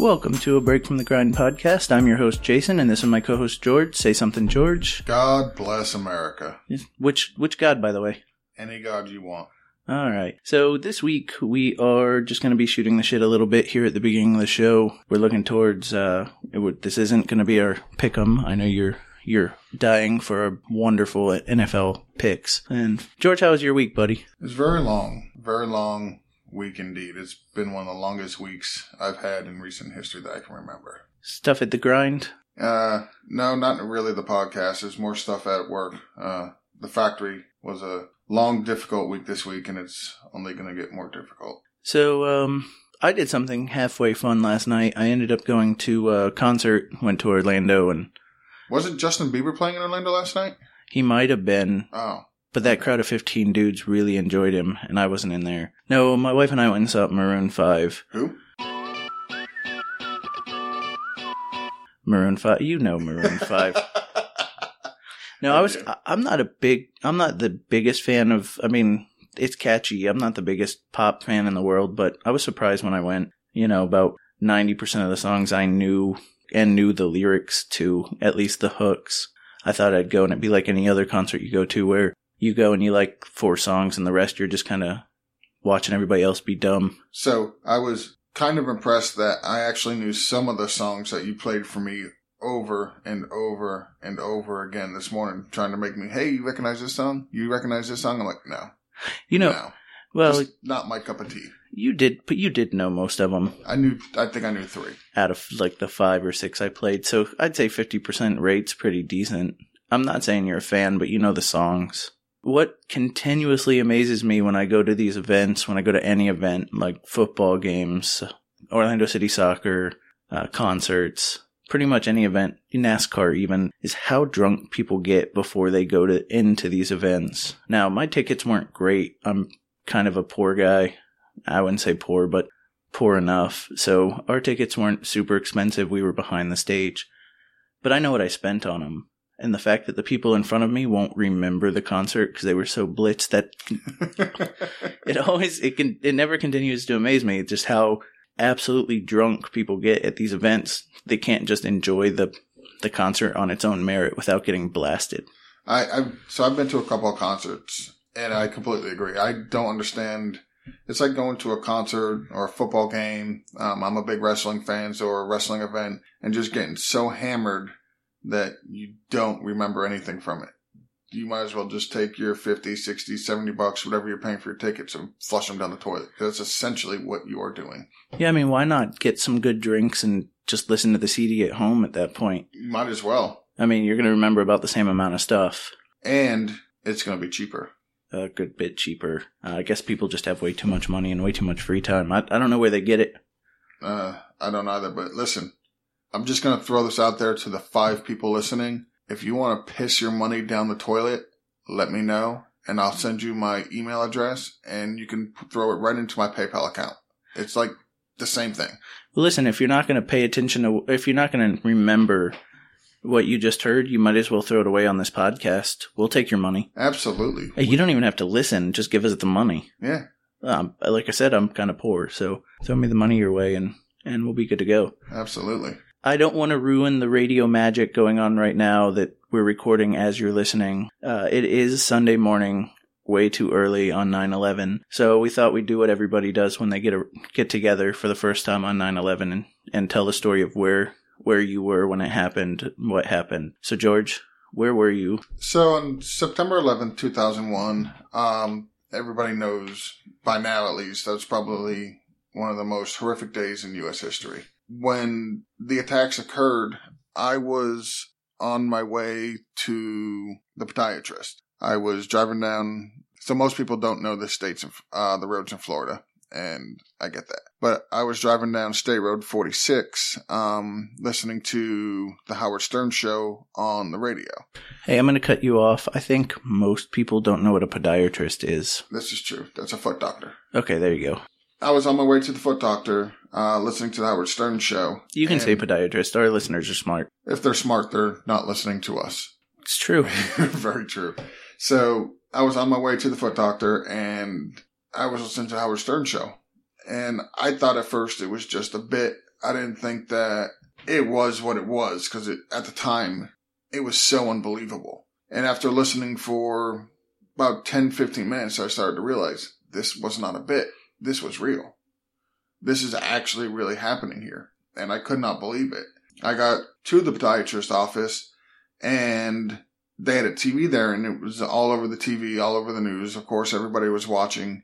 Welcome to a Break from the Grind podcast. I'm your host Jason, and this is my co-host George. Say something, George. God bless America. Which which God, by the way? Any God you want. All right. So this week we are just going to be shooting the shit a little bit here at the beginning of the show. We're looking towards. Uh, it would, this isn't going to be our pick'em. I know you're you're dying for a wonderful NFL picks. And George, how was your week, buddy? It's very long, very long week indeed. It's been one of the longest weeks I've had in recent history that I can remember. Stuff at the grind. Uh, no, not really the podcast. There's more stuff at work. Uh, the factory was a long, difficult week this week, and it's only going to get more difficult. So, um, I did something halfway fun last night. I ended up going to a concert, went to Orlando, and Wasn't Justin Bieber playing in Orlando last night? he might have been, Oh, but that crowd of 15 dudes really enjoyed him, and I wasn't in there. No, my wife and I went and saw Maroon 5. who? Maroon 5, you know Maroon 5. No, I was. do. I'm not a big. I'm not the biggest fan of. I mean, it's catchy. I'm not the biggest pop fan in the world, but I was surprised when I went. You know, about ninety percent of the songs I knew and knew the lyrics to, at least the hooks. I thought I'd go and it'd be like any other concert you go to, where you go and you like four songs and the rest you're just kind of watching everybody else be dumb. So I was kind of impressed that I actually knew some of the songs that you played for me over and over and over again this morning, trying to make me, hey, you recognize this song? You recognize this song? I'm like, no, You know, no, well, Just not my cup of tea. you did, but you did know most of them. I knew, I think I knew three. out of like the five or six I played. So I'd say 50% rate's pretty decent. I'm not saying you're a fan, but you know the songs. What continuously amazes me when I go to these events, when I go to any event, like football games, Orlando City Soccer, uh, concerts, pretty much any event, NASCAR even, is how drunk people get before they go to into these events. Now, my tickets weren't great. I'm kind of a poor guy. I wouldn't say poor, but poor enough. So our tickets weren't super expensive. We were behind the stage. But I know what I spent on them. And the fact that the people in front of me won't remember the concert because they were so blitzed that it always, it can, it never continues to amaze me just how absolutely drunk people get at these events. They can't just enjoy the, the concert on its own merit without getting blasted. I, I, so I've been to a couple of concerts and I completely agree. I don't understand. It's like going to a concert or a football game. Um, I'm a big wrestling fan, so a wrestling event and just getting so hammered that you don't remember anything from it. You might as well just take your 50, 60, 70 bucks, whatever you're paying for your tickets and flush them down the toilet. That's essentially what you are doing. Yeah, I mean, why not get some good drinks and just listen to the CD at home at that point? You might as well. I mean, you're going to remember about the same amount of stuff. And it's going to be cheaper. A good bit cheaper. Uh, I guess people just have way too much money and way too much free time. I, I don't know where they get it. Uh, I don't either, but listen, I'm just going to throw this out there to the five people listening. If you want to piss your money down the toilet, let me know and I'll send you my email address and you can throw it right into my PayPal account. It's like the same thing. Listen, if you're not going to pay attention to, if you're not going to remember what you just heard, you might as well throw it away on this podcast. We'll take your money. Absolutely. Hey, you don't even have to listen. Just give us the money. Yeah, Um, like I said, I'm kind of poor, so throw me the money your way and, and we'll be good to go. absolutely. I don't want to ruin the radio magic going on right now that we're recording as you're listening. Uh, it is Sunday morning, way too early on 9/11, so we thought we'd do what everybody does when they get a, get together for the first time on 9/11 and, and tell the story of where where you were when it happened, what happened. So George, where were you? So on September 11th, 2001, um, everybody knows by now at least that's probably one of the most horrific days in U.S. history. When the attacks occurred, I was on my way to the podiatrist. I was driving down. So most people don't know the states, of, uh, the roads in Florida, and I get that. But I was driving down State Road 46, um, listening to the Howard Stern show on the radio. Hey, I'm going to cut you off. I think most people don't know what a podiatrist is. This is true. That's a foot doctor. Okay, there you go. I was on my way to the foot doctor, uh, listening to the Howard Stern show. You can say podiatrist. Our listeners are smart. If they're smart, they're not listening to us. It's true. Very true. So I was on my way to the foot doctor and I was listening to the Howard Stern show. And I thought at first it was just a bit I didn't think that it was what it was because at the time it was so unbelievable. And after listening for about 10, 15 minutes, I started to realize this was not a bit. This was real. This is actually really happening here. And I could not believe it. I got to the podiatrist office and they had a TV there and it was all over the TV, all over the news. Of course, everybody was watching.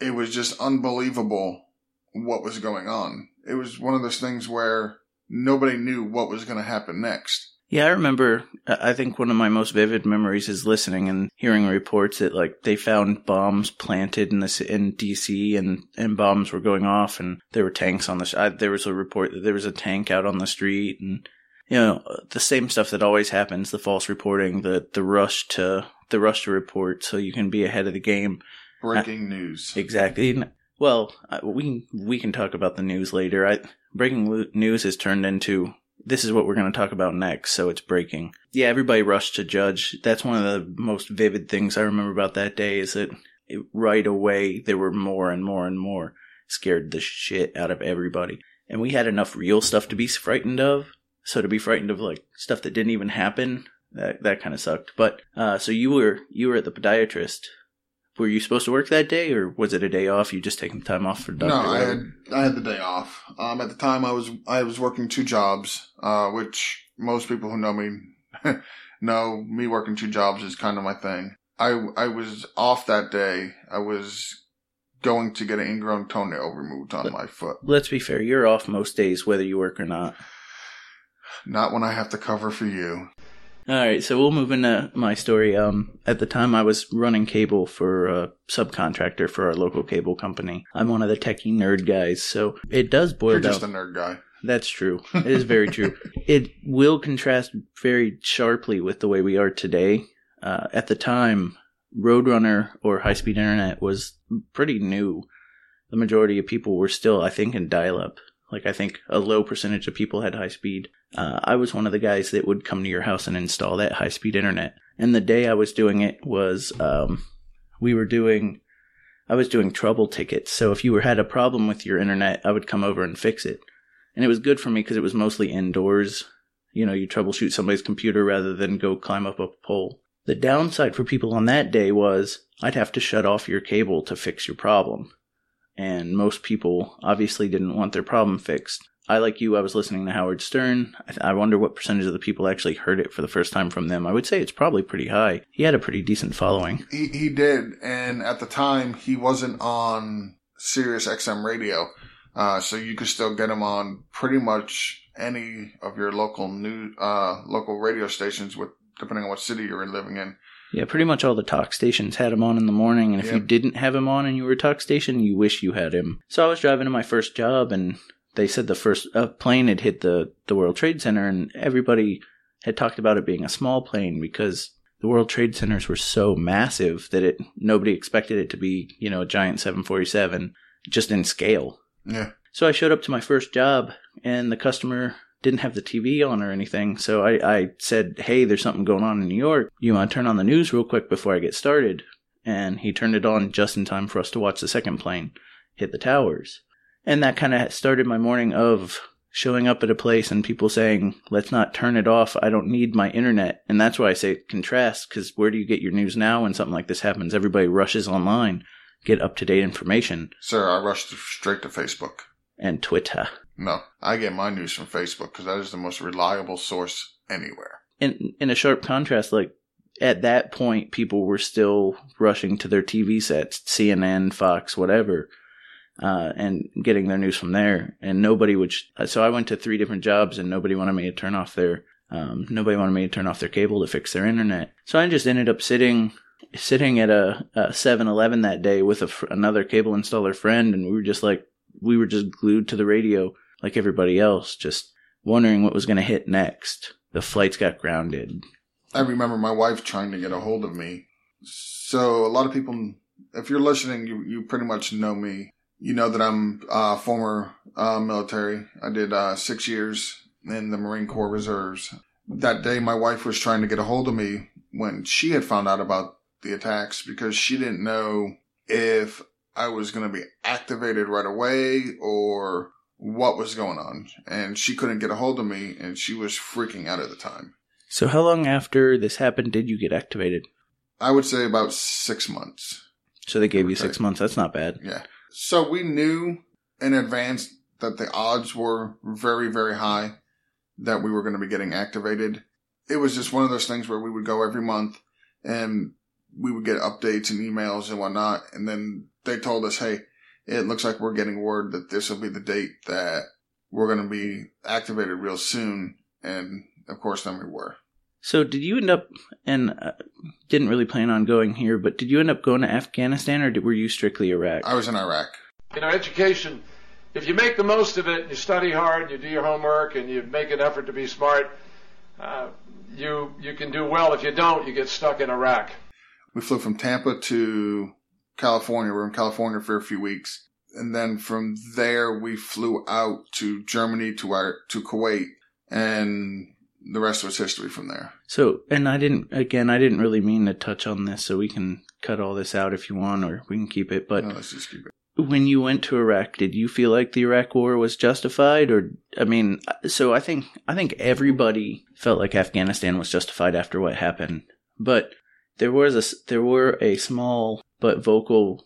It was just unbelievable what was going on. It was one of those things where nobody knew what was going to happen next. Yeah, I remember. I think one of my most vivid memories is listening and hearing reports that like they found bombs planted in this in DC and and bombs were going off and there were tanks on the. I, there was a report that there was a tank out on the street and you know the same stuff that always happens: the false reporting, the the rush to the rush to report so you can be ahead of the game. Breaking uh, news. Exactly. Well, we we can talk about the news later. I breaking news has turned into this is what we're going to talk about next, so it's breaking. Yeah, everybody rushed to judge. That's one of the most vivid things I remember about that day is that it, right away there were more and more and more scared the shit out of everybody. And we had enough real stuff to be frightened of. So to be frightened of like stuff that didn't even happen, that that kind of sucked. But uh, so you were you were at the podiatrist were you supposed to work that day, or was it a day off? You just taking time off for doctor? No, I had I had the day off. Um, at the time, I was I was working two jobs, uh, which most people who know me know me working two jobs is kind of my thing. I I was off that day. I was going to get an ingrown toenail removed on my foot. Let's be fair. You're off most days, whether you work or not. Not when I have to cover for you. All right, so we'll move into my story. Um, at the time, I was running cable for a subcontractor for our local cable company. I'm one of the techie nerd guys, so it does boil You're down. just a nerd guy. That's true. It is very true. It will contrast very sharply with the way we are today. Uh, at the time, Roadrunner or high speed internet was pretty new. The majority of people were still, I think, in dial up. Like, I think a low percentage of people had high speed. Uh, I was one of the guys that would come to your house and install that high speed internet. And the day I was doing it was, um, we were doing, I was doing trouble tickets. So if you were, had a problem with your internet, I would come over and fix it. And it was good for me because it was mostly indoors. You know, you troubleshoot somebody's computer rather than go climb up a pole. The downside for people on that day was I'd have to shut off your cable to fix your problem. And most people obviously didn't want their problem fixed. I, like you, I was listening to Howard Stern. I, I, wonder what percentage of the people actually heard it for the first time from them. I would say it's probably pretty high. He had a pretty decent following. He, he did. And at the time, he wasn't on Sirius XM radio. Uh, so you could still get him on pretty much any of your local new, uh, local radio stations with, depending on what city you're living in. Yeah, pretty much all the talk stations had him on in the morning, and if yep. you didn't have him on and you were a talk station, you wish you had him. So I was driving to my first job, and they said the first uh, plane had hit the, the World Trade Center, and everybody had talked about it being a small plane because the World Trade Centers were so massive that it nobody expected it to be, you know, a giant 747 just in scale. Yeah. So I showed up to my first job, and the customer didn't have the TV on or anything. So I, I said, Hey, there's something going on in New York. You want to turn on the news real quick before I get started? And he turned it on just in time for us to watch the second plane hit the towers. And that kind of started my morning of showing up at a place and people saying, let's not turn it off. I don't need my internet. And that's why I say contrast, because where do you get your news now when something like this happens? Everybody rushes online, get up to date information. Sir, I rushed straight to Facebook. And Twitter. No, I get my news from Facebook because that is the most reliable source anywhere. In, in a sharp contrast, like at that point, people were still rushing to their TV sets, CNN, Fox, whatever uh, and getting their news from there. And nobody would. So I went to three different jobs, and nobody wanted me to turn off their. Um, nobody wanted me to turn off their cable to fix their internet. So I just ended up sitting sitting at a, a 7-Eleven that day with a, another cable installer friend, and we were just like we were just glued to the radio like everybody else, just wondering what was going to hit next. The flights got grounded. I remember my wife trying to get a hold of me. So a lot of people, if you're listening, you, you pretty much know me you know that I'm uh, former uh, military. I did uh, six years in the Marine Corps Reserves. That day, my wife was trying to get a hold of me when she had found out about the attacks because she didn't know if I was going to be activated right away or what was going on. And she couldn't get a hold of me and she was freaking out at the time. So, how long after this happened did you get activated? I would say about six months. So, they gave you six months. That's not bad. Yeah. So we knew in advance that the odds were very, very high that we were going to be getting activated. It was just one of those things where we would go every month and we would get updates and emails and whatnot. And then they told us, Hey, it looks like we're getting word that this will be the date that we're going to be activated real soon. And of course, then we were. So, did you end up, and uh, didn't really plan on going here, but did you end up going to Afghanistan or did, were you strictly Iraq? I was in Iraq. You know, education, if you make the most of it, and you study hard, and you do your homework, and you make an effort to be smart, uh, you you can do well. If you don't, you get stuck in Iraq. We flew from Tampa to California. We were in California for a few weeks. And then from there, we flew out to Germany, to our, to Kuwait, and the rest was history from there. So, and I didn't, again, I didn't really mean to touch on this, so we can cut all this out if you want, or we can keep it. But No, let's just keep it. when you went to Iraq, did you feel like the Iraq war was justified? Or, I mean, so I think, I think everybody felt like Afghanistan was justified after what happened. But there was a, there were a small but vocal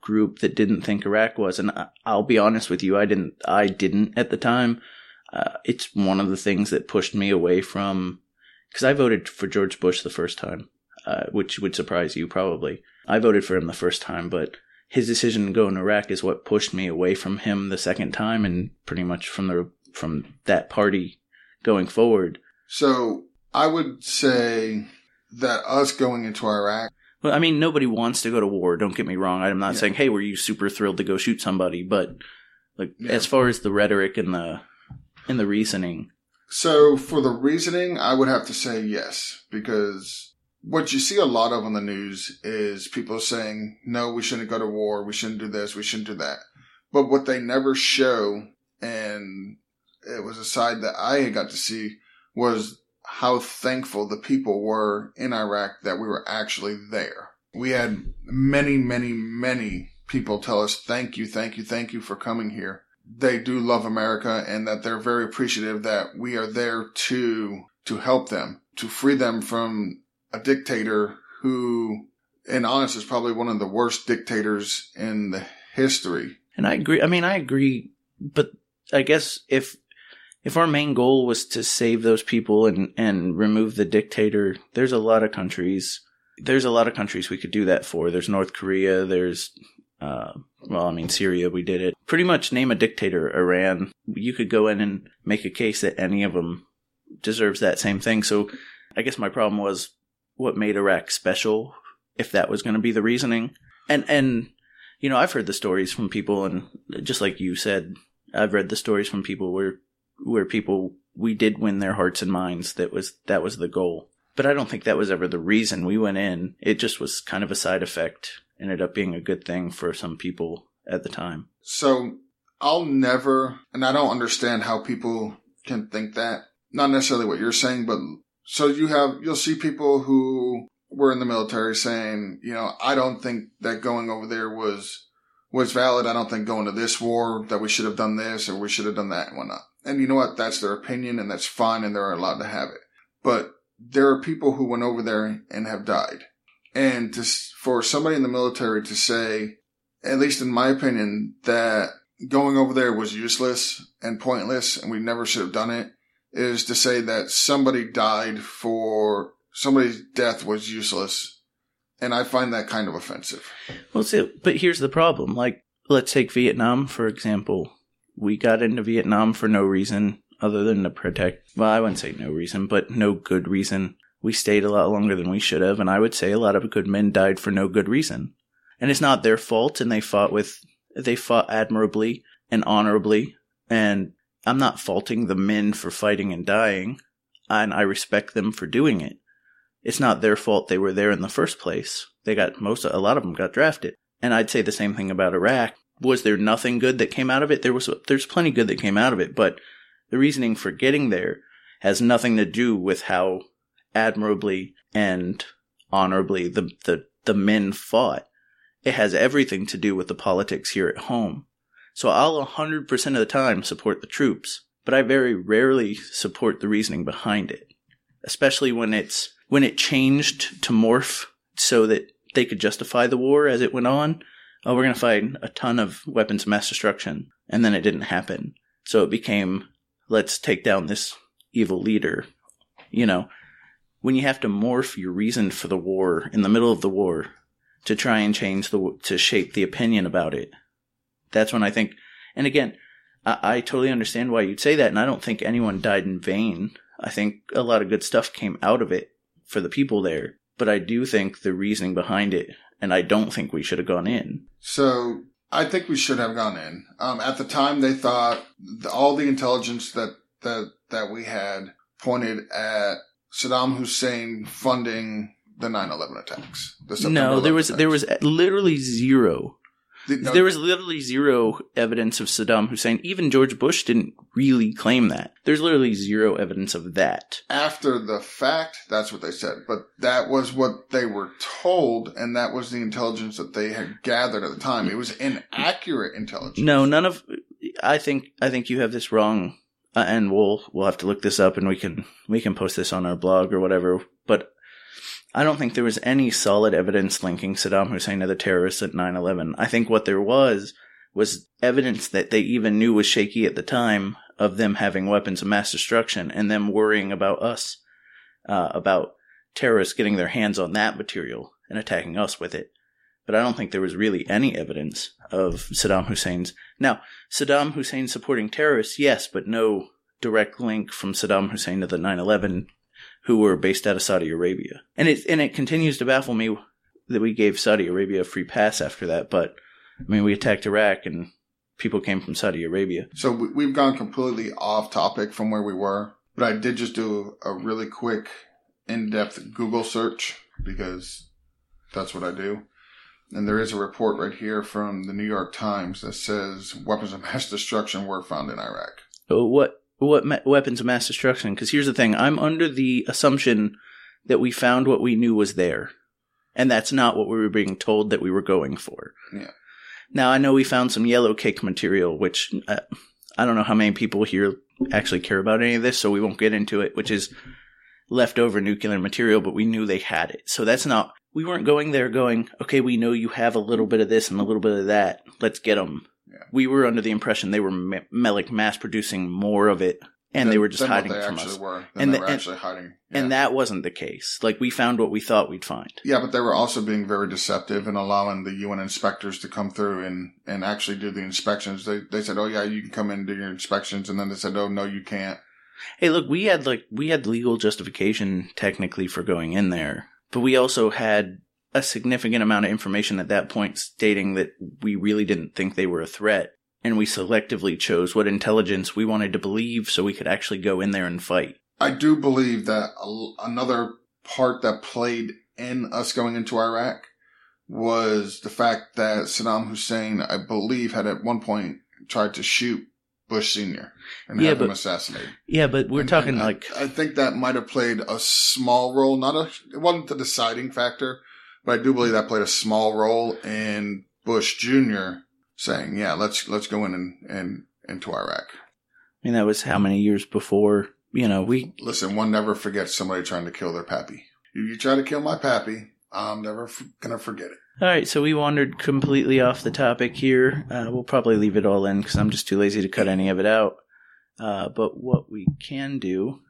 group that didn't think Iraq was. And I'll be honest with you, I didn't, I didn't at the time. Uh, it's one of the things that pushed me away from, because I voted for George Bush the first time, uh, which would surprise you probably. I voted for him the first time, but his decision to go in Iraq is what pushed me away from him the second time, and pretty much from the from that party going forward. So I would say that us going into Iraq, Well, I mean, nobody wants to go to war. Don't get me wrong. I'm not Yeah. saying, "Hey, were you super thrilled to go shoot somebody?" But like, Yeah. as far as the rhetoric and the and the reasoning, So for the reasoning, I would have to say yes, because what you see a lot of on the news is people saying, no, we shouldn't go to war. We shouldn't do this. We shouldn't do that. But what they never show, and it was a side that I got to see was how thankful the people were in Iraq that we were actually there. We had many, many, many people tell us, thank you, thank you, thank you for coming here they do love America and that they're very appreciative that we are there to to help them, to free them from a dictator who in honest is probably one of the worst dictators in the history. and I agree. I mean, I agree, but I guess if if our main goal was to save those people and and remove the dictator, there's a lot of countries. There's a lot of countries we could do that for. There's North Korea. There's uh, well, I mean, Syria, we did it. Pretty much name a dictator, Iran. You could go in and make a case that any of them deserves that same thing. So I guess my problem was what made Iraq special, if that was going to be the reasoning. And, and, you know, I've heard the stories from people and just like you said, I've read the stories from people where, where people, we did win their hearts and minds. That was, that was the goal. But I don't think that was ever the reason we went in. It just was kind of a side effect ended up being a good thing for some people at the time. So I'll never, and I don't understand how people can think that. Not necessarily what you're saying, but so you have, you'll see people who were in the military saying, you know, I don't think that going over there was, was valid. I don't think going to this war that we should have done this or we should have done that and whatnot. And you know what? That's their opinion and that's fine and they're allowed to have it. But there are people who went over there and have died. And to, for somebody in the military to say, at least in my opinion, that going over there was useless and pointless and we never should have done it is to say that somebody died for somebody's death was useless. And I find that kind of offensive. Well, see, but here's the problem. Like, let's take Vietnam, for example. We got into Vietnam for no reason other than to protect, well, I wouldn't say no reason, but no good reason. We stayed a lot longer than we should have, and I would say a lot of good men died for no good reason. And it's not their fault, and they fought with, they fought admirably and honorably, and I'm not faulting the men for fighting and dying, and I respect them for doing it. It's not their fault they were there in the first place. They got most, a lot of them got drafted. And I'd say the same thing about Iraq. Was there nothing good that came out of it? There was, there's plenty good that came out of it, but the reasoning for getting there has nothing to do with how admirably and honorably the, the, the men fought. It has everything to do with the politics here at home. So I'll 100% of the time support the troops, but I very rarely support the reasoning behind it. Especially when it's, when it changed to morph so that they could justify the war as it went on. Oh, we're going to fight a ton of weapons of mass destruction. And then it didn't happen. So it became, let's take down this evil leader. You know, when you have to morph your reason for the war in the middle of the war to try and change the, to shape the opinion about it. That's when I think, and again, I, I totally understand why you'd say that. And I don't think anyone died in vain. I think a lot of good stuff came out of it for the people there but I do think the reasoning behind it, and I don't think we should have gone in. So I think we should have gone in. Um, at the time, they thought the, all the intelligence that that that we had pointed at Saddam Hussein funding the 9/11 attacks. The no, there was attacks. there was literally zero the, no, there was literally zero evidence of Saddam Hussein. Even George Bush didn't really claim that. There's literally zero evidence of that. After the fact, that's what they said. But that was what they were told, and that was the intelligence that they had gathered at the time. It was inaccurate intelligence. No, none of. I think I think you have this wrong, uh, and we'll we'll have to look this up, and we can we can post this on our blog or whatever. I don't think there was any solid evidence linking Saddam Hussein to the terrorists at 9-11. I think what there was was evidence that they even knew was shaky at the time of them having weapons of mass destruction and them worrying about us, uh, about terrorists getting their hands on that material and attacking us with it. But I don't think there was really any evidence of Saddam Hussein's. Now, Saddam Hussein supporting terrorists, yes, but no direct link from Saddam Hussein to the 9/11 who were based out of Saudi Arabia. And it and it continues to baffle me that we gave Saudi Arabia a free pass after that. But I mean, we attacked Iraq and people came from Saudi Arabia. So we've gone completely off topic from where we were. But I did just do a really quick, in-depth Google search because that's what I do. And there is a report right here from the New York Times that says weapons of mass destruction were found in Iraq. Oh, what what me- weapons of mass destruction? Because here's the thing: I'm under the assumption that we found what we knew was there, and that's not what we were being told that we were going for. Yeah. Now I know we found some yellow cake material, which uh, I don't know how many people here actually care about any of this, so we won't get into it. Which is leftover nuclear material, but we knew they had it, so that's not. We weren't going there going, okay, we know you have a little bit of this and a little bit of that. Let's get them. Yeah. We were under the impression they were ma- like mass producing more of it, and than, they were just hiding it from us. Were. And, they were and, hiding. Yeah. And that wasn't the case. Like we found what we thought we'd find. Yeah, but they were also being very deceptive and allowing the UN inspectors to come through and, and actually do the inspections. They they said, "Oh yeah, you can come in and do your inspections," and then they said, "Oh no, you can't." Hey, look, we had like we had legal justification technically for going in there, but we also had a significant amount of information at that point stating that we really didn't think they were a threat. And we selectively chose what intelligence we wanted to believe so we could actually go in there and fight. I do believe that another part that played in us going into Iraq was the fact that Saddam Hussein, I believe, had at one point tried to shoot Bush Senior and yeah, have but, him assassinated. Yeah, but we're and, talking and like I, I, think that might have played a small role. Not a, it wasn't the deciding factor, but I do believe that played a small role in Bush Jr. saying, "Yeah, let's let's go in and, and into Iraq." I mean, that was how many years before? You know, we listen. One never forgets somebody trying to kill their pappy. If you try to kill my pappy, I'm never f- gonna forget it. All right, so we wandered completely off the topic here. Uh, we'll probably leave it all in because I'm just too lazy to cut any of it out. Uh, but what we can do,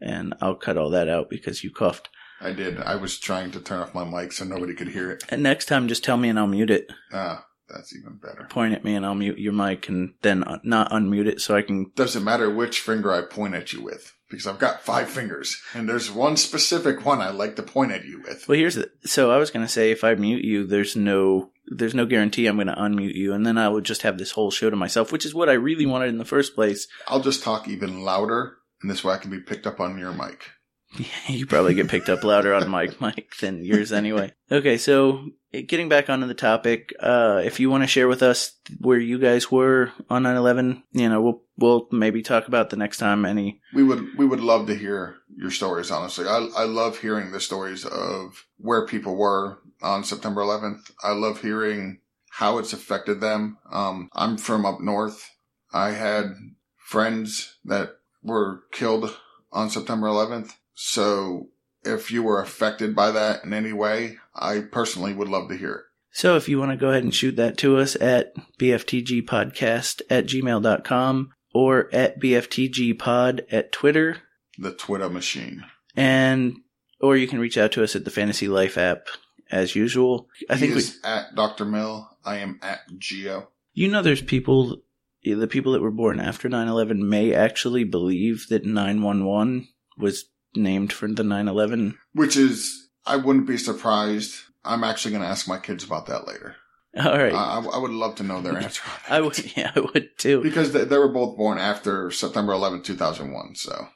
and I'll cut all that out because you coughed. I did. I was trying to turn off my mic so nobody could hear it. And next time, just tell me and I'll mute it. Ah, that's even better. Point at me and I'll mute your mic and then not unmute it so I can. Doesn't matter which finger I point at you with because I've got five fingers and there's one specific one I like to point at you with. Well, here's the. So I was going to say if I mute you, there's no. There's no guarantee I'm going to unmute you, and then I would just have this whole show to myself, which is what I really wanted in the first place. I'll just talk even louder, and this way I can be picked up on your mic. you probably get picked up louder on my mic than yours anyway. Okay, so getting back onto the topic, uh, if you want to share with us where you guys were on 9/11, you know, we'll we'll maybe talk about the next time any. We would we would love to hear your stories. Honestly, I I love hearing the stories of where people were on September 11th. I love hearing how it's affected them. Um, I'm from up north. I had friends that were killed on September 11th. So if you were affected by that in any way, I personally would love to hear it. So if you want to go ahead and shoot that to us at bftgpodcast at gmail.com or at bftgpod at Twitter. The Twitter machine. And, or you can reach out to us at the Fantasy Life app as usual. I he think we, at Dr. Mill. I am at Geo. you know, there's people, the people that were born after 9-11 may actually believe that 911 was named for the 9-11. Which is, I wouldn't be surprised. I'm actually going to ask my kids about that later. All right. I, I would love to know their answer. on that. I would, yeah, I would too. Because they, they were both born after September 11, 2001. So All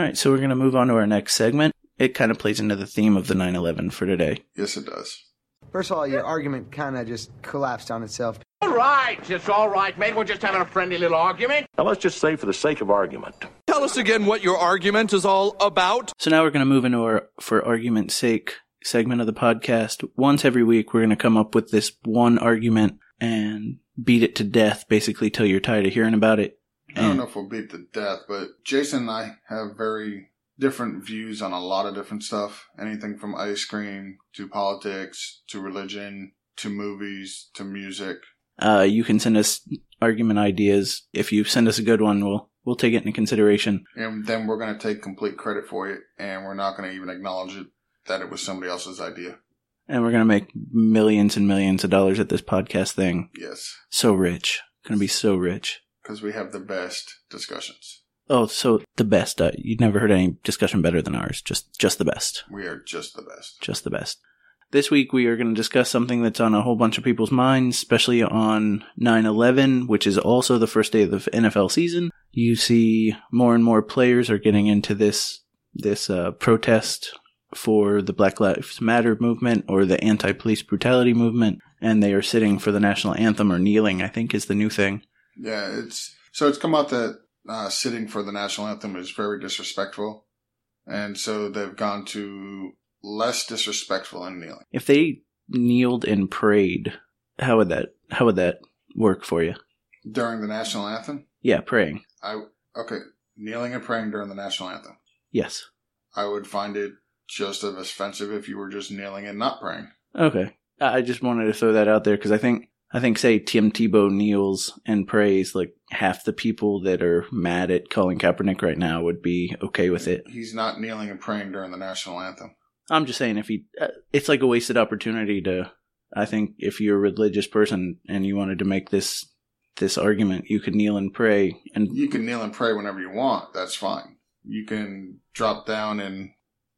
right, so we're going to move on to our next segment. It kind of plays into the theme of the 9/11 for today. yes, it does. First of all, your argument kind of just collapsed on itself. All right, it's all right, mate. We're just having a friendly little argument. Now let's just say for the sake of argument. Tell us again what your argument is all about. So now we're going to move into our for argument's sake segment of the podcast. Once every week we're going to come up with this one argument and beat it to death basically till you're tired of hearing about it. I don't know if we'll beat to death, but Jason and I have very different views on a lot of different stuff. Anything from ice cream to politics to religion to movies to music. Uh, you can send us argument ideas. If you send us a good one, we'll we'll take it into consideration. And then we're going to take complete credit for it, and we're not going to even acknowledge it that it was somebody else's idea. And we're going to make millions and millions of dollars at this podcast thing. Yes, So rich. Going to be so rich. because we have the best discussions. Oh, so the best. Uh, you've never heard any discussion better than ours. Just, just the best. We are just the best. Just the best. This week we are going to discuss something that's on a whole bunch of people's minds, especially on 9-11, which is also the first day of the NFL season. You see more and more players are getting into this, this, uh, protest for the Black Lives Matter movement or the anti-police brutality movement, and they are sitting for the national anthem or kneeling, I think is the new thing. Yeah, it's so it's come out that uh, sitting for the national anthem is very disrespectful, and so they've gone to less disrespectful and kneeling. If they kneeled and prayed, how would that, how would that work for you? during the national anthem. Yeah, praying. I okay, kneeling and praying during the national anthem. Yes. I would find it just as offensive if you were just kneeling and not praying. Okay. I I just wanted to throw that out there because I think I think say Tim Tebow kneels and prays like half the people that are mad at Colin Kaepernick right now would be okay with it. He's not kneeling and praying during the national anthem. I'm just saying if he, uh, it's like a wasted opportunity to. I think if you're a religious person and you wanted to make this this argument, you could kneel and pray and You can kneel and pray whenever you want. That's fine. You can drop down and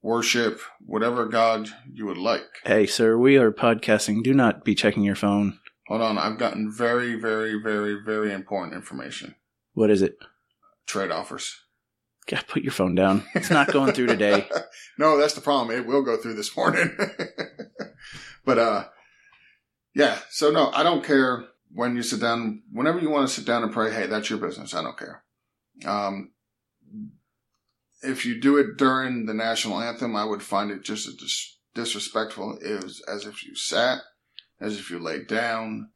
worship whatever God you would like. hey, sir, we are podcasting. Do not be checking your phone. Hold on, I've gotten very, very, very, very important information. What is it? Trade offers. God, put your phone down. It's not going through today. no, that's the problem. It will go through this morning. but uh yeah, so no, I don't care when you sit down whenever you want to sit down and pray, hey, that's your business. I don't care. Um if you do it during the national anthem, I would find it just as dis- disrespectful as, as if you sat, as if you laid down,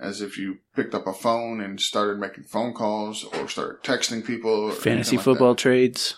as if you picked up a phone and started making phone calls or started texting people. Fantasy like football that. trades.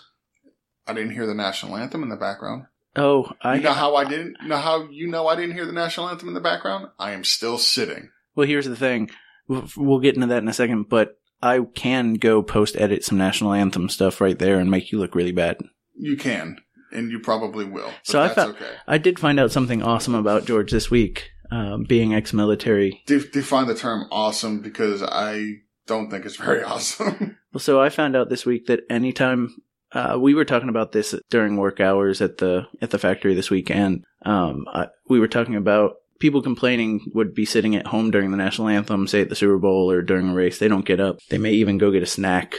I didn't hear the national anthem in the background. Oh, I You know how I didn't know how you know I didn't hear the national anthem in the background? I am still sitting. Well, here's the thing. We'll get into that in a second, but I can go post edit some national anthem stuff right there and make you look really bad. You can, and you probably will. So I found okay. I did find out something awesome about George this week, um, being ex-military. De- define the term awesome because I don't think it's very awesome. Well, so I found out this week that anytime uh, we were talking about this during work hours at the at the factory this weekend, um, I, we were talking about people complaining would be sitting at home during the national anthem, say at the Super Bowl or during a race. They don't get up. They may even go get a snack.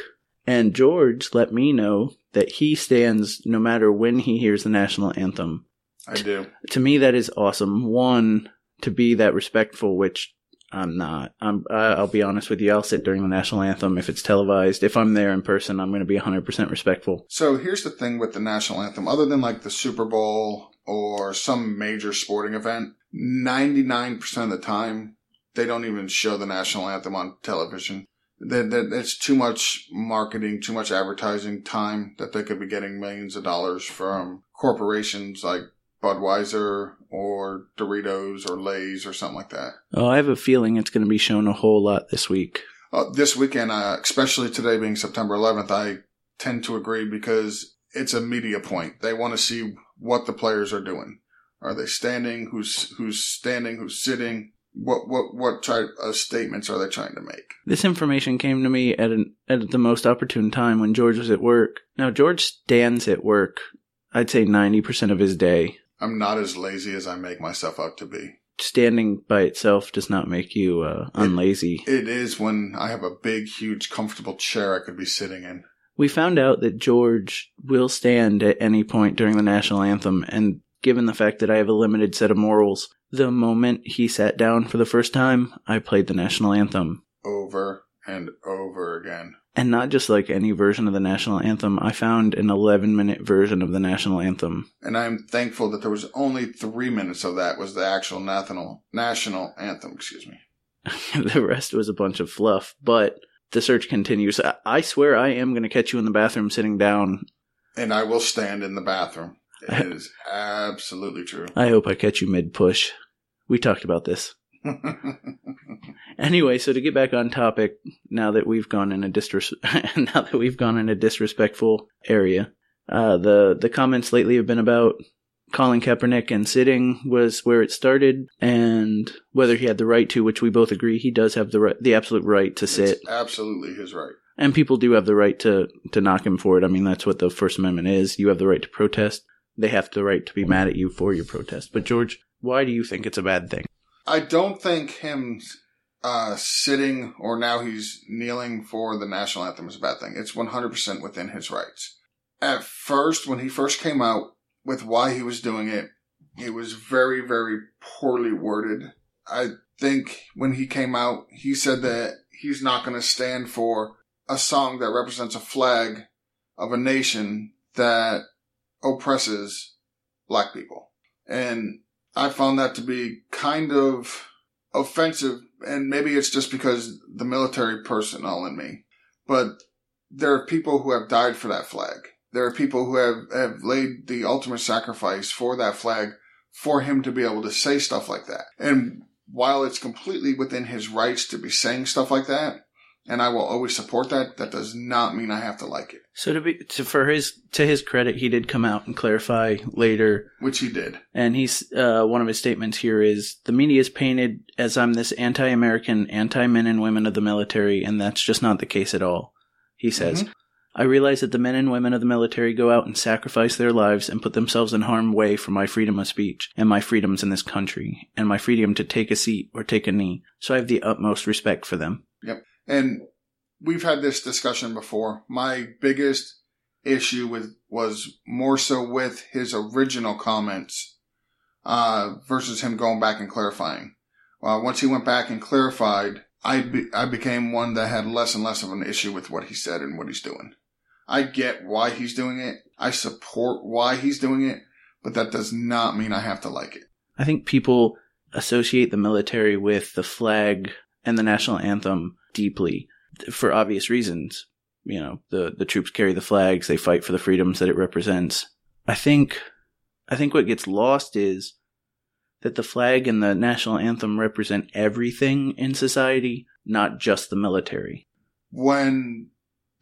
And George let me know that he stands no matter when he hears the national anthem. I do. To me, that is awesome. One, to be that respectful, which I'm not. I'm, I'll be honest with you. I'll sit during the national anthem if it's televised. If I'm there in person, I'm going to be 100% respectful. So here's the thing with the national anthem. Other than like the Super Bowl or some major sporting event, 99% of the time, they don't even show the national anthem on television. That, that it's too much marketing, too much advertising time that they could be getting millions of dollars from corporations like Budweiser or Doritos or Lay's or something like that. Oh, I have a feeling it's going to be shown a whole lot this week. Uh, this weekend, uh, especially today being September 11th, I tend to agree because it's a media point. They want to see what the players are doing. Are they standing? Who's who's standing? Who's sitting? What what what type of statements are they trying to make? This information came to me at an, at the most opportune time when George was at work. Now George stands at work. I'd say ninety percent of his day. I'm not as lazy as I make myself out to be. Standing by itself does not make you uh, unlazy. It is when I have a big, huge, comfortable chair I could be sitting in. We found out that George will stand at any point during the national anthem, and given the fact that I have a limited set of morals, the moment he sat down for the first time, I played the national anthem. Over and over again. And not just like any version of the national anthem, I found an 11 minute version of the national anthem. And I'm thankful that there was only three minutes of that was the actual national national anthem. Excuse me. the rest was a bunch of fluff, but the search continues. I, I swear I am going to catch you in the bathroom sitting down. And I will stand in the bathroom. It is absolutely true. I hope I catch you mid push. We talked about this. Anyway, so to get back on topic, now that we've gone in a disres- now that we've gone in a disrespectful area, uh, the the comments lately have been about Colin Kaepernick and sitting was where it started, and whether he had the right to, which we both agree he does have the right, the absolute right to sit, It's absolutely his right. and people do have the right to to knock him for it. I mean, that's what the First Amendment is. You have the right to protest. They have the right to be mad at you for your protest. But George, why do you think it's a bad thing? I don't think him uh, sitting or now he's kneeling for the national anthem is a bad thing. It's 100% within his rights. At first, when he first came out with why he was doing it, it was very, very poorly worded. I think when he came out, he said that he's not going to stand for a song that represents a flag of a nation that oppresses black people. And I found that to be kind of offensive, and maybe it's just because the military personnel in me. But there are people who have died for that flag. There are people who have, have laid the ultimate sacrifice for that flag for him to be able to say stuff like that. And while it's completely within his rights to be saying stuff like that, and I will always support that, that does not mean I have to like it, So to be to, for his to his credit, he did come out and clarify later, which he did. and he's uh, one of his statements here is the media is painted as I'm this anti-American, anti-men and women of the military, and that's just not the case at all. He says. I realize that the men and women of the military go out and sacrifice their lives and put themselves in harm's way for my freedom of speech and my freedoms in this country and my freedom to take a seat or take a knee. So I have the utmost respect for them. Yep. And we've had this discussion before. My biggest issue with was more so with his original comments uh, versus him going back and clarifying. Well, once he went back and clarified, I be, I became one that had less and less of an issue with what he said and what he's doing. I get why he's doing it. I support why he's doing it, but that does not mean I have to like it. I think people associate the military with the flag and the national anthem deeply for obvious reasons. You know, the, the troops carry the flags, they fight for the freedoms that it represents. I think, I think what gets lost is that the flag and the national anthem represent everything in society, not just the military. When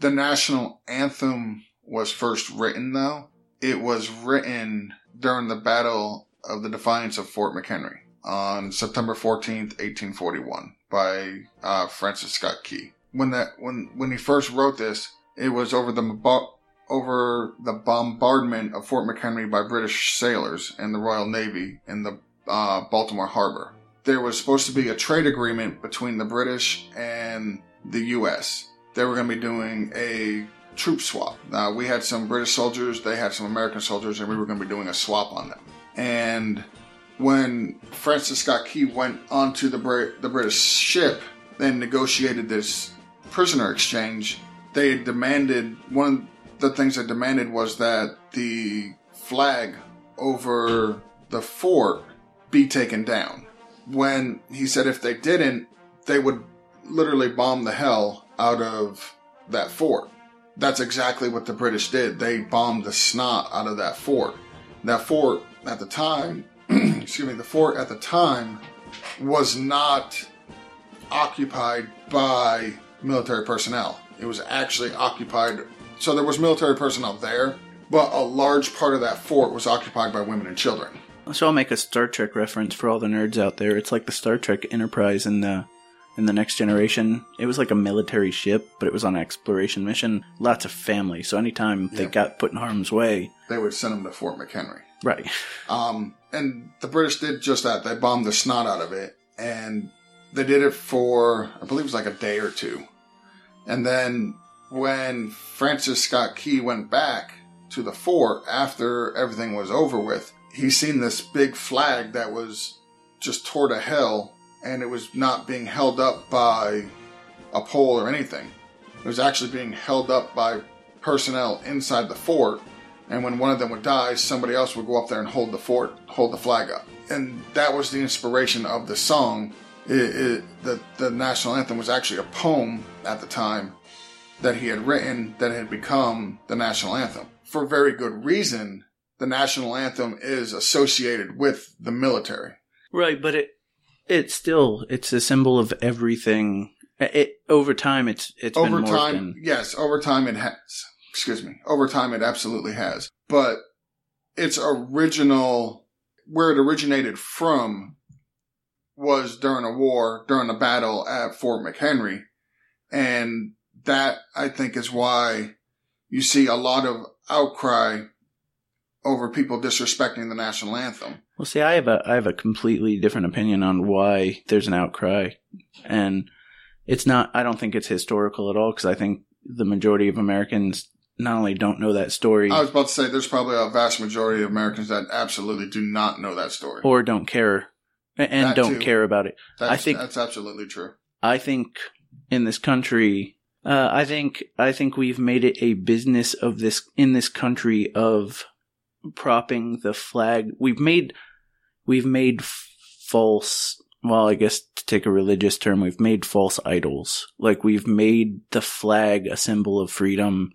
the national anthem was first written, though, it was written during the Battle of the Defiance of Fort McHenry on September 14th, 1841 by uh, Francis Scott Key. When that when when he first wrote this, it was over the over the bombardment of Fort McHenry by British sailors and the Royal Navy in the uh, Baltimore Harbor. There was supposed to be a trade agreement between the British and the U.S. They were going to be doing a troop swap. We had some British soldiers, they had some American soldiers, and we were going to be doing a swap on them. And when Francis Scott Key went onto the, the British ship and negotiated this prisoner exchange, they demanded one of the things they demanded was that the flag over the fort be taken down when he said if they didn't, they would literally bomb the hell out of that fort. That's exactly what the British did. They bombed the snot out of that fort. That fort at the time, excuse me, the fort at the time was not occupied by military personnel. It was actually occupied, so there was military personnel there, but a large part of that fort was occupied by women and children. So I'll make a Star Trek reference for all the nerds out there. It's like the Star Trek Enterprise in the in the next generation. It was like a military ship, but it was on an exploration mission. Lots of family. So anytime they got put in harm's way, They would send them to Fort McHenry. right. Um, and the British did just that. They bombed the snot out of it, and they did it for, I believe it was like a day or two. And then when Francis Scott Key went back to the fort after everything was over with, he seen this big flag that was just tore to hell, and it was not being held up by a pole or anything. It was actually being held up by personnel inside the fort and when one of them would die, somebody else would go up there and hold the fort, hold the flag up. And that was the inspiration of the song. It, it, the, the national anthem was actually a poem at the time that he had written that had become the national anthem. For very good reason, the national anthem is associated with the military. Right, but it it's still it's a symbol of everything. It over time it's it's been over time, in. yes, over time it has. Excuse me. Over time it absolutely has. But its original, where it originated from, was during a war, during a battle at Fort McHenry. And that, I think, is why you see a lot of outcry over people disrespecting the national anthem. Well, see, I have a I have a completely different opinion on why there's an outcry, and it's not. I don't think it's historical at all because I think the majority of Americans not only don't know that story I was about to say there's probably a vast majority of Americans that absolutely do not know that story. or don't care and That don't too. care about it. That's, I think that's absolutely true. I think in this country, uh, I think I think we've made it a business of this in this country of propping the flag. We've made we've made false. Well, I guess to take a religious term, we've made false idols. Like we've made the flag a symbol of freedom.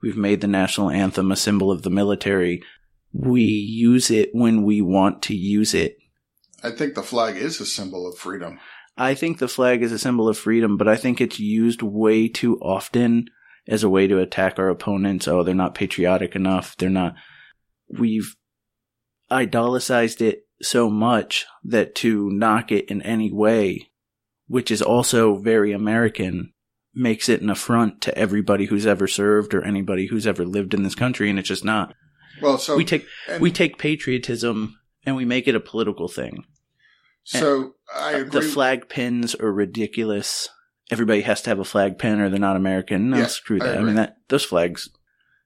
We've made the national anthem a symbol of the military. We use it when we want to use it. I think the flag is a symbol of freedom. I think the flag is a symbol of freedom, but I think it's used way too often as a way to attack our opponents. Oh, they're not patriotic enough. They're not. We've idolicized it so much that to knock it in any way, which is also very American, makes it an affront to everybody who's ever served or anybody who's ever lived in this country, and it's just not. Well, so we take and- we take patriotism and we make it a political thing. so I agree. The flag pins are ridiculous. Everybody has to have a flag pin or they're not American. No, Yeah, screw that. I, agree. mean that those flags.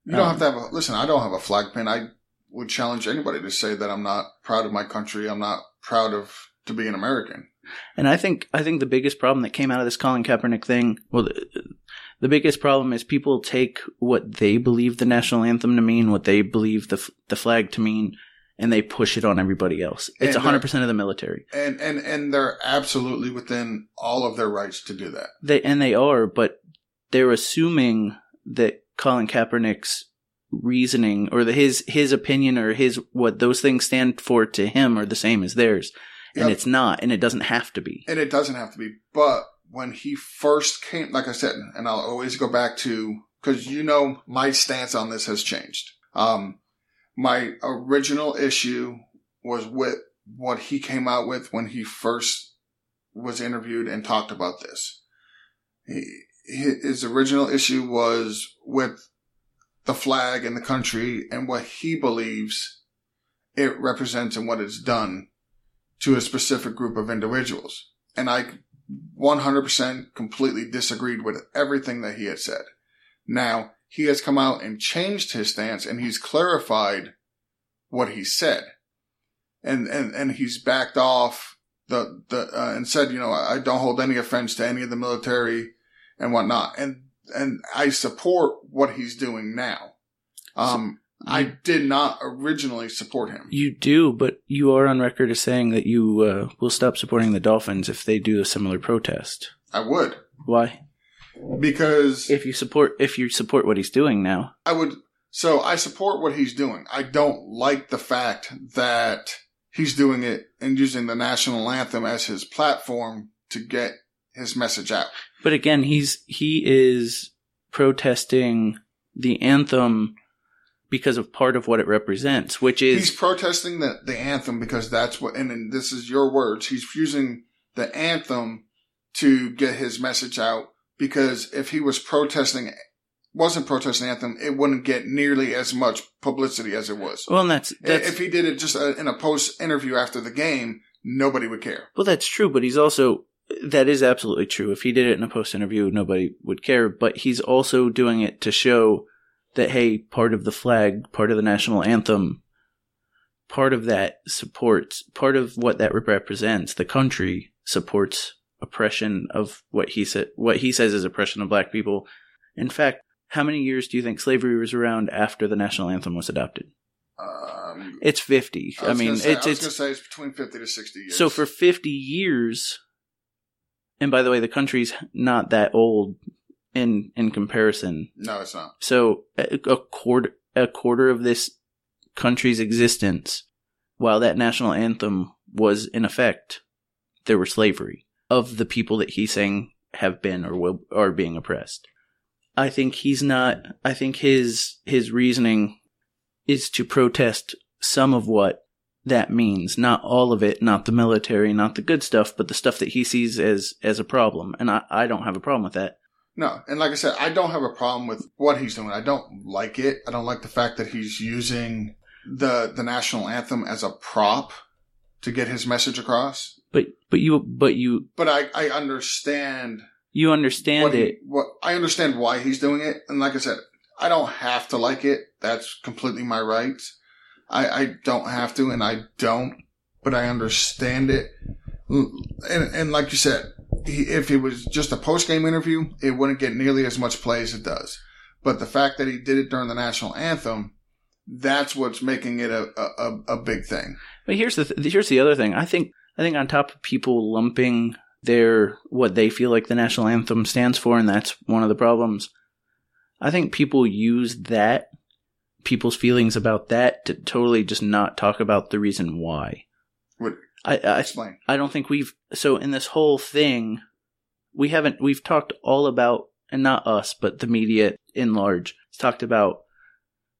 you don't um, have to have a listen. I don't have a flag pin. I would challenge anybody to say that I'm not proud of my country. I'm not proud of to be an American. And I think I think the biggest problem that came out of this Colin Kaepernick thing, well, the, the biggest problem is people take what they believe the national anthem to mean, what they believe the the flag to mean, and they push it on everybody else. It's uh, hundred percent of the military. And and and they're absolutely within all of their rights to do that. They and they are, but they're assuming that Colin Kaepernick's reasoning or the, his his opinion or his what those things stand for to him are the same as theirs, and Yep. it's not, and it doesn't have to be. And it doesn't have to be. But when he first came, like I said, and I'll always go back to, cause you know, my stance on this has changed. Um, my original issue was with what he came out with when he first was interviewed and talked about this. He, his original issue was with the flag and the country and what he believes it represents and what it's done to a specific group of individuals. And I 100% completely disagreed with everything that he had said. Now, he has come out and changed his stance and he's clarified what he said. And, and, and he's backed off the, the, uh, and said, you know, I don't hold any offense to any of the military and whatnot. And, and I support what he's doing now. Um, I did not originally support him. You do, but you are on record as saying that you uh, will stop supporting the Dolphins if they do a similar protest. I would Why? because If you support if you support what he's doing now, I would. So I support what he's doing. I don't like the fact that he's doing it and using the national anthem as his platform to get his message out. but again, he's he is protesting the anthem because of part of what it represents, which is He's protesting the, the anthem because that's what, and, this is your words. He's using the anthem to get his message out because if he was protesting, wasn't protesting anthem, it wouldn't get nearly as much publicity as it was. well, and that's that's if he did it just uh, in a post interview after the game, nobody would care. Well, that's true, but he's also that is absolutely true. If he did it in a post interview, nobody would care. But he's also doing it to show that hey, part of the flag, part of the national anthem, part of that supports part of what that represents. The country supports oppression of what he said. What he says is oppression of black people. In fact, how many years do you think slavery was around after the national anthem was adopted? Um, It's fifty. I I, mean, say, it's I was it's it's between fifty to sixty years. so for 50 years, and by the way, the country's not that old in in comparison. no, it's not. So a, a quarter a quarter of this country's existence, while that national anthem was in effect, there were slavery of the people that he's saying have been or will are being oppressed. I think he's not. I think his his reasoning is to protest some of what that means, not all of it, not the military, not the good stuff, but the stuff that he sees as as a problem. And I, I don't have a problem with that. No, and like I said, I don't have a problem with what he's doing. I don't like it. I don't like the fact that he's using the the national anthem as a prop to get his message across. But but you but you But I I understand you understand what, he- it. what I understand why he's doing it, and like I said, I don't have to like it. That's completely my right. I I don't have to, and I don't, but I understand it. And and like you said, he, if it was just a post game interview, it wouldn't get nearly as much play as it does. But the fact that he did it during the national anthem, that's what's making it a a, a big thing. But here's the th- here's the other thing. I think I think on top of people lumping their what they feel like the national anthem stands for, and that's one of the problems. I think people use that people's feelings about that to totally just not talk about the reason why. What I I, explain? I don't think we've so in this whole thing we haven't we've talked all about and not us but the media in large has talked about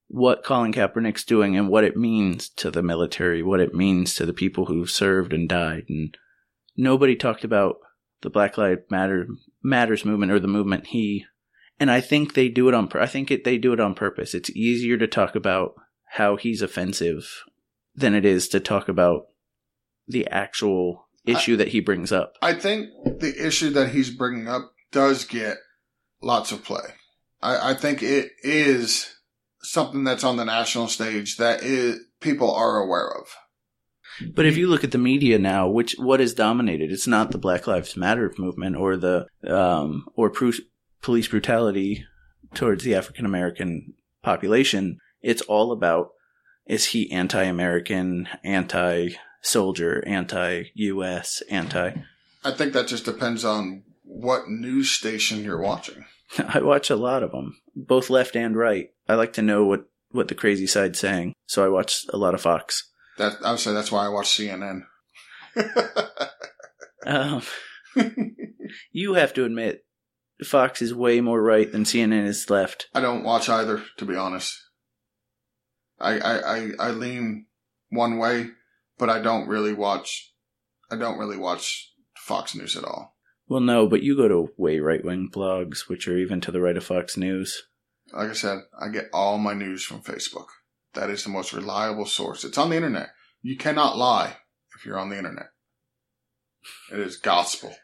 what Colin Kaepernick's doing and what it means to the military, what it means to the people who've served and died and nobody talked about the Black Lives Matter Matters movement or the movement he and I think they do it on I think it, they do it on purpose. It's easier to talk about how he's offensive than it is to talk about the actual issue that he brings up. I think the issue that he's bringing up does get lots of play. I, I think it is something that's on the national stage that is, people are aware of. But if you look at the media now, which what is dominated? It's not the Black Lives Matter movement or the um, or police brutality towards the African American population. It's all about is he anti-American, anti-soldier, anti-U.S., anti. I think that just depends on what news station you're watching. I watch a lot of them, both left and right. I like to know what what the crazy side's saying, so I watch a lot of Fox. That I would say that's why I watch CNN. Um, you have to admit, Fox is way more right than CNN is left. I don't watch either, to be honest. I, I, I, I lean one way, but I don't really watch. I don't really watch Fox News at all. Well, no, but you go to way right wing blogs, which are even to the right of Fox News. Like I said, I get all my news from Facebook. That is the most reliable source. It's on the internet. You cannot lie if you're on the internet. It is gospel.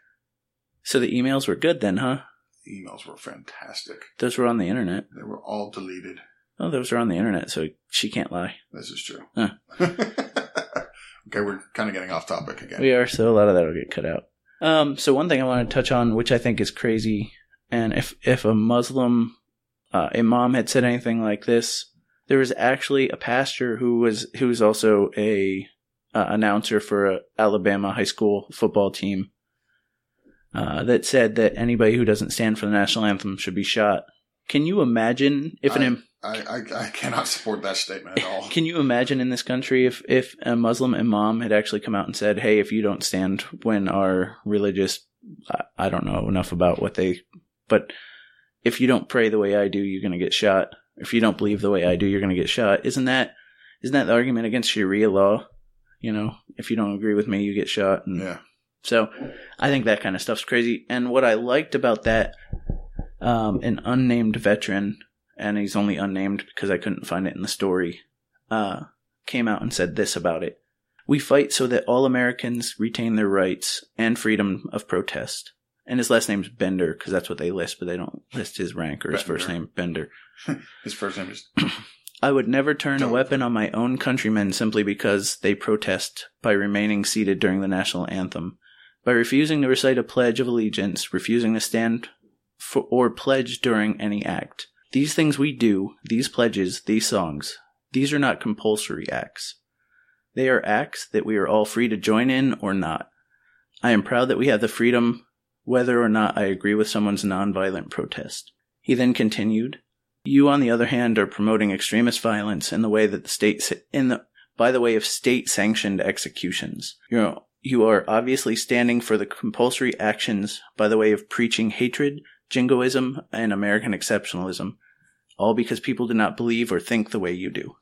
So the emails were good then, huh? Emails were fantastic. Those were on the internet. They were all deleted. Oh, those are on the internet, so she can't lie. This is true. Huh. okay, we're kind of getting off topic again. We are, so a lot of that will get cut out. Um, so one thing I want to touch on, which I think is crazy, and if if a Muslim uh, imam had said anything like this, there was actually a pastor who was who was also a uh, announcer for a Alabama high school football team uh, that said that anybody who doesn't stand for the national anthem should be shot. Can you imagine if an im- I, I, I cannot support that statement at all. can you imagine in this country if if a Muslim imam had actually come out and said, "Hey, if you don't stand when our religious I, I don't know enough about what they but if you don't pray the way I do, you're going to get shot. If you don't believe the way I do, you're going to get shot." Isn't that isn't that the argument against Sharia law? You know, if you don't agree with me, you get shot. And Yeah. So I think that kind of stuff's crazy. And what I liked about that, um, an unnamed veteran, and he's only unnamed because I couldn't find it in the story, uh, came out and said this about it. We fight so that all Americans retain their rights and freedom of protest. And his last name's Bender because that's what they list, but they don't list his rank or his first name, Bender. His first name is I would never turn a weapon on my own countrymen simply because they protest by remaining seated during the national anthem. By refusing to recite a pledge of allegiance, refusing to stand for, or pledge during any act. These things we do, these pledges, these songs, these are not compulsory acts. They are acts that we are all free to join in or not. I am proud that we have the freedom whether or not I agree with someone's nonviolent protest. He then continued, you, on the other hand, are promoting extremist violence in the way that the state, in the, by the way of state sanctioned executions. You know, you are obviously standing for the compulsory actions by the way of preaching hatred, jingoism, and American exceptionalism, all because people do not believe or think the way you do.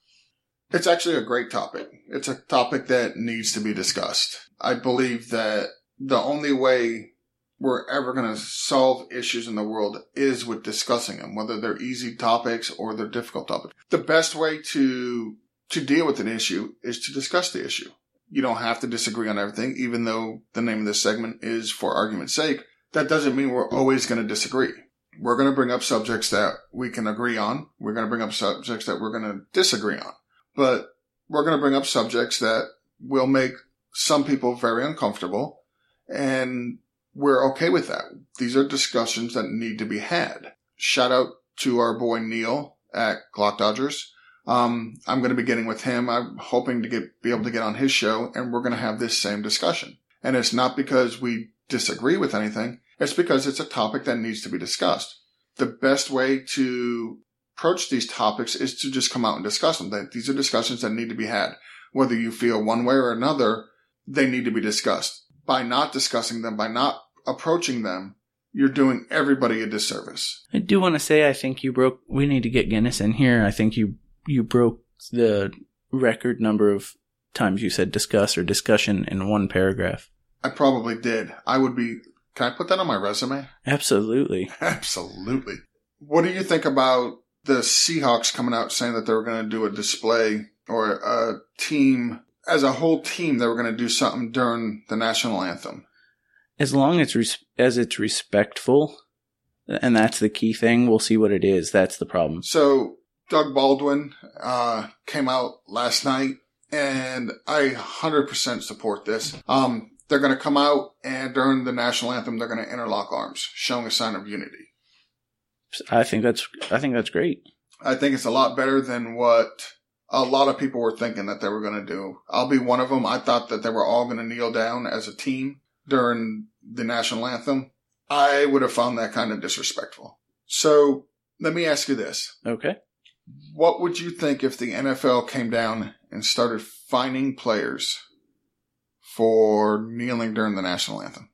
It's actually a great topic. It's a topic that needs to be discussed. I believe that the only way we're ever going to solve issues in the world is with discussing them, whether they're easy topics or they're difficult topics. The best way to to deal with an issue is to discuss the issue. You don't have to disagree on everything, even though the name of this segment is for argument's sake. That doesn't mean we're always going to disagree. We're going to bring up subjects that we can agree on. We're going to bring up subjects that we're going to disagree on but we're going to bring up subjects that will make some people very uncomfortable and we're okay with that. These are discussions that need to be had. Shout out to our boy Neil at Glock Dodgers. Um, I'm going to be getting with him. I'm hoping to get, be able to get on his show and we're going to have this same discussion. And it's not because we disagree with anything. It's because it's a topic that needs to be discussed. The best way to approach these topics is to just come out and discuss them. That these are discussions that need to be had. Whether you feel one way or another, they need to be discussed. By not discussing them, by not approaching them, you're doing everybody a disservice. I do want to say I think you broke. We need to get Guinness in here. I think you you broke the record number of times you said discuss or discussion in one paragraph. I probably did. I would be. Can I put that on my resume? Absolutely. Absolutely. What do you think about the Seahawks coming out saying that they were going to do a display or a team as a whole team they were going to do something during the national anthem? As long as res- as it's respectful, and that's the key thing. We'll see what it is. That's the problem. So Doug Baldwin uh, came out last night, and I 100% support this. Um, they're going to come out and during the national anthem, they're going to interlock arms, showing a sign of unity. I think that's I think that's great. I think it's a lot better than what a lot of people were thinking that they were going to do. I'll be one of them. I thought that they were all going to kneel down as a team during the national anthem. I would have found that kind of disrespectful. So let me ask you this. Okay. What would you think if the NFL came down and started fining players for kneeling during the national anthem?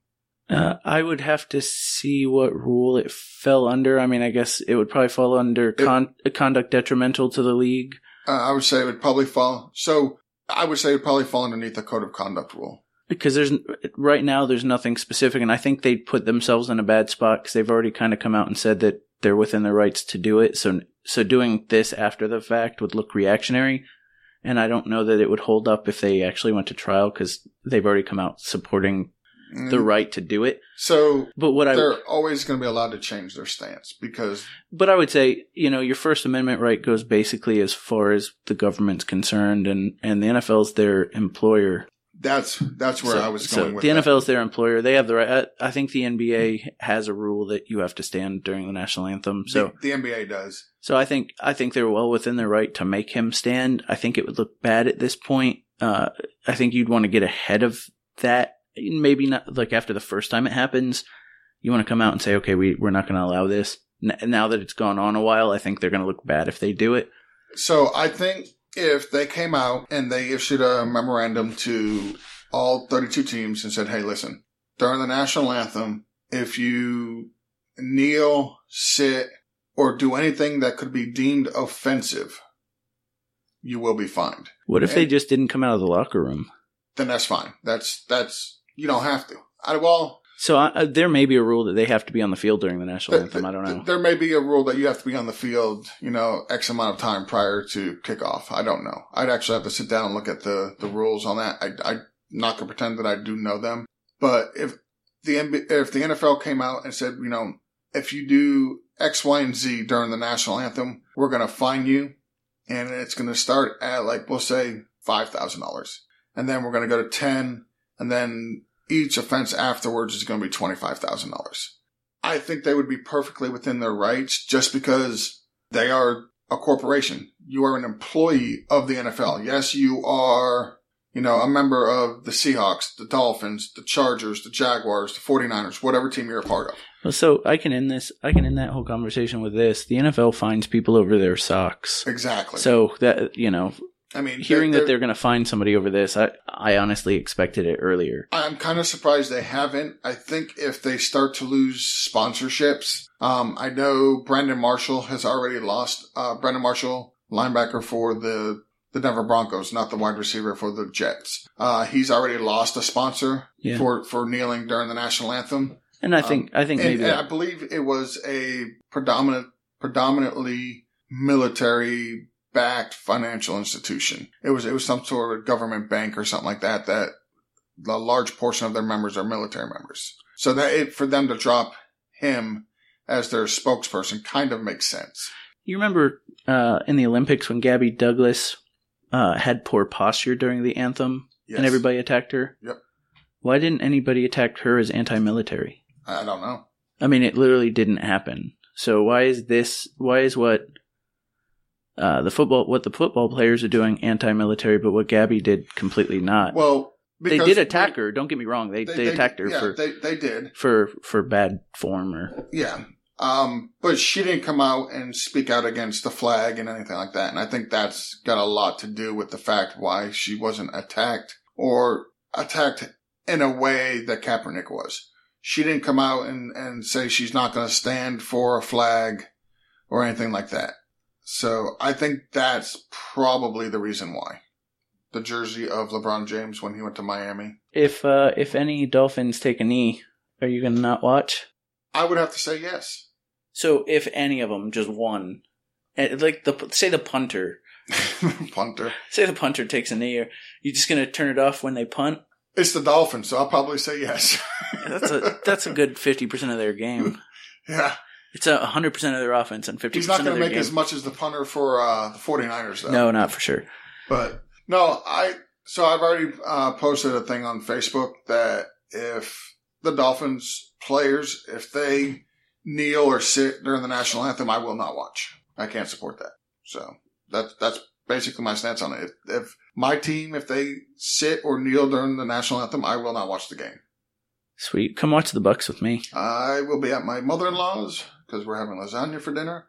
Uh, I would have to see what rule it fell under. I mean, I guess it would probably fall under con- conduct detrimental to the league. Uh, I would say it would probably fall. So I would say it would probably fall underneath the code of conduct rule. because there's right now there's nothing specific, and I think they put themselves in a bad spot because they've already kind of come out and said that they're within their rights to do it. So so doing this after the fact would look reactionary, and I don't know that it would hold up if they actually went to trial because they've already come out supporting the Mm. right to do it. So But what I they're always going to be allowed to change their stance because but I would say you know your First Amendment right goes basically as far as the government's concerned, and and the NFL's their employer. That's that's where So- I was so going with the that. NFL is their employer. They have the right. I I think the NBA has a rule that you have to stand during the national anthem. So, the, the NBA does. So I think I think they're well within their right to make him stand. I think it would look bad at this point. Uh, I think you'd want to get ahead of that. Maybe not like after the first time it happens. You want to come out and say, okay, we we're not going to allow this. N- now that it's gone on a while, I think they're going to look bad if they do it. So I think if they came out and they issued a memorandum to all 32 teams and said, hey, listen, during the national anthem, if you kneel, sit, or do anything that could be deemed offensive, you will be fined. What if they just didn't come out of the locker room? Then that's fine. That's, that's, you don't have to. I, well, So I, uh, there may be a rule that they have to be on the field during the national th- anthem. I don't th- know. There may be a rule that you have to be on the field, you know, X amount of time prior to kickoff. I don't know. I'd actually have to sit down and look at the, the rules on that. I, I'm not gonna pretend that I do know them. But if the if the NFL came out and said, you know, if you do X, Y, and Z during the national anthem, we're gonna fine you, and it's gonna start at like we'll say five thousand dollars, and then we're gonna go to ten, and then each offense afterwards is gonna be twenty five thousand dollars. I think they would be perfectly within their rights just because they are a corporation. You are an employee of the NFL. Yes, you are, you know, a member of the Seahawks, the Dolphins, the Chargers, the Jaguars, the 49ers, whatever team you're a part of. Well, so I can end this. I can end that whole conversation with this. The NFL finds people over their socks. Exactly. So that you know, I mean, hearing they're- that they're going to find somebody over this, I I honestly expected it earlier. I'm kind of surprised they haven't. I think if they start to lose sponsorships, um, I know Brandon Marshall has already lost, uh, Brandon Marshall, linebacker for the, the Denver Broncos, not the wide receiver for the Jets. Uh, he's already lost a sponsor Yeah. for, for kneeling during the national anthem. And I think I think And, maybe and I believe it was a predominant, predominantly military backed financial institution. It was, it was some sort of government bank or something like that, that a large portion of their members are military members. So that it, for them to drop him as their spokesperson kind of makes sense. you remember uh, in the Olympics when Gabby Douglas uh, had poor posture during the anthem Yes. and everybody attacked her. Yep. Why didn't anybody attack her as anti-military? I don't know. I mean, it literally didn't happen. So why is this? Why is what uh, the football what the football players are doing anti-military, but what Gabby did completely not? Well, they did attack her. Don't get me wrong. They they, attacked her yeah, for they, they did. for for bad form or Yeah. Um, but she didn't come out and speak out against the flag and anything like that. And I think that's got a lot to do with the fact why she wasn't attacked or attacked in a way that Kaepernick was. She didn't come out and, and say she's not going to stand for a flag or anything like that. So I think that's probably the reason why. The jersey of LeBron James when he went to Miami. if uh, if any Dolphins take a knee, are you gonna not watch? I would have to say yes. So if any of them, just one, eh, like the say the punter, Punter. say the punter takes a knee, are you just gonna turn it off when they punt? It's the Dolphins, so I'll probably say yes. That's a that's a good fifty percent of their game. yeah. It's a hundred percent of their offense and fifty He's not going to make game. as much as the punter for uh, the 49ers, though. no, not for sure. But no, I so I've already uh, posted a thing on Facebook that if the Dolphins players, if they kneel or sit during the national anthem, I will not watch. I can't support that. So that's that's basically my stance on it. If, if my team, if they sit or kneel during the national anthem, I will not watch the game. Sweet, come watch the Bucks with me. I will be at my mother-in-law's because we're having lasagna for dinner,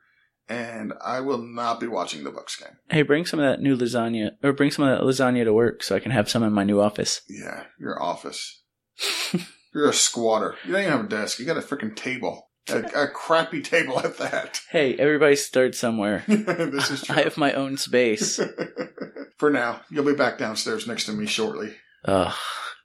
and I will not be watching the Bucks game. Hey, bring some of that new lasagna, or bring some of that lasagna to work so I can have some in my new office. Yeah, your office. You're a squatter. You don't even have a desk. You got a freaking table. A, a crappy table at that. Hey, everybody starts somewhere. this is true. I have my own space. For now, you'll be back downstairs next to me shortly. Ugh.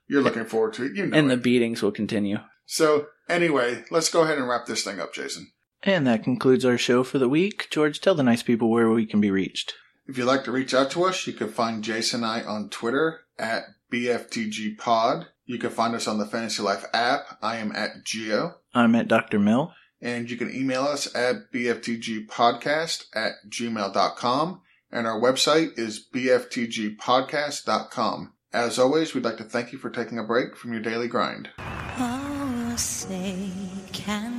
You're looking forward to it. You know And the beatings will continue. So, anyway, let's go ahead and wrap this thing up, Jason. And that concludes our show for the week. George, tell the nice people where we can be reached. If you'd like to reach out to us, you can find Jason and I on Twitter at BFTG Pod. You can find us on the Fantasy Life app. I am at Geo. I'm at Dr. Mill. And you can email us at bftgpodcast at gmail.com. And our website is bftgpodcast.com. As always, we'd like to thank you for taking a break from your daily grind. Oh, say, can